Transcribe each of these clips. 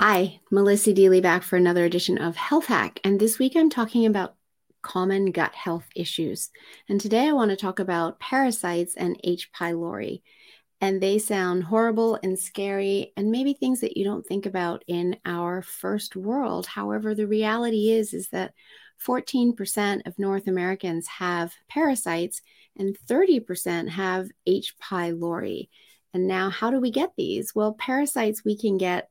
Hi, Melissa Deely back for another edition of Health Hack. And this week I'm talking about common gut health issues. And today I want to talk about parasites and H. pylori. And they sound horrible and scary, and maybe things that you don't think about in our first world. However, the reality is, is that 14% of North Americans have parasites and 30% have H. pylori. And now, how do we get these? Well, parasites we can get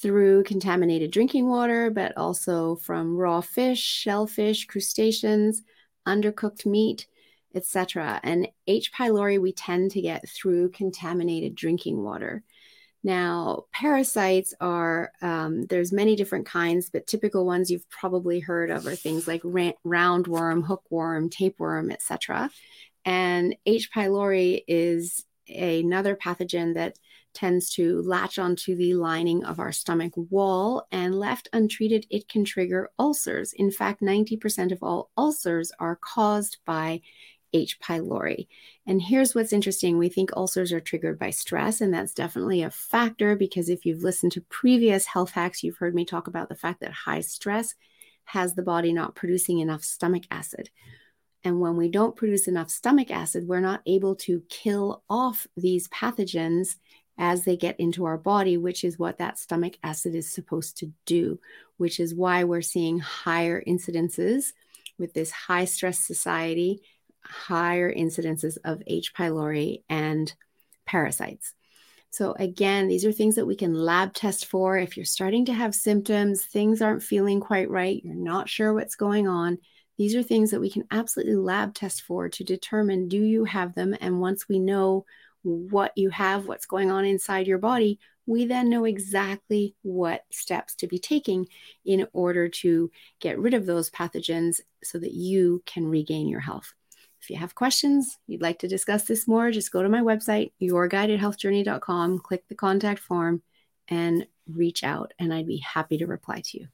through contaminated drinking water, but also from raw fish, shellfish, crustaceans, undercooked meat, etc. And H. pylori we tend to get through contaminated drinking water. Now, parasites are um, there's many different kinds, but typical ones you've probably heard of are things like ra- roundworm, hookworm, tapeworm, etc. And H. pylori is another pathogen that tends to latch onto the lining of our stomach wall, and left untreated, it can trigger ulcers. In fact, 90% of all ulcers are caused by H. pylori. And here's what's interesting we think ulcers are triggered by stress, and that's definitely a factor because if you've listened to previous health hacks, you've heard me talk about the fact that high stress has the body not producing enough stomach acid. And when we don't produce enough stomach acid, we're not able to kill off these pathogens as they get into our body, which is what that stomach acid is supposed to do, which is why we're seeing higher incidences with this high stress society, higher incidences of H. pylori and parasites. So, again, these are things that we can lab test for. If you're starting to have symptoms, things aren't feeling quite right, you're not sure what's going on, these are things that we can absolutely lab test for to determine do you have them? And once we know what you have, what's going on inside your body, we then know exactly what steps to be taking in order to get rid of those pathogens so that you can regain your health. If you have questions, you'd like to discuss this more, just go to my website, yourguidedhealthjourney.com, click the contact form, and reach out, and I'd be happy to reply to you.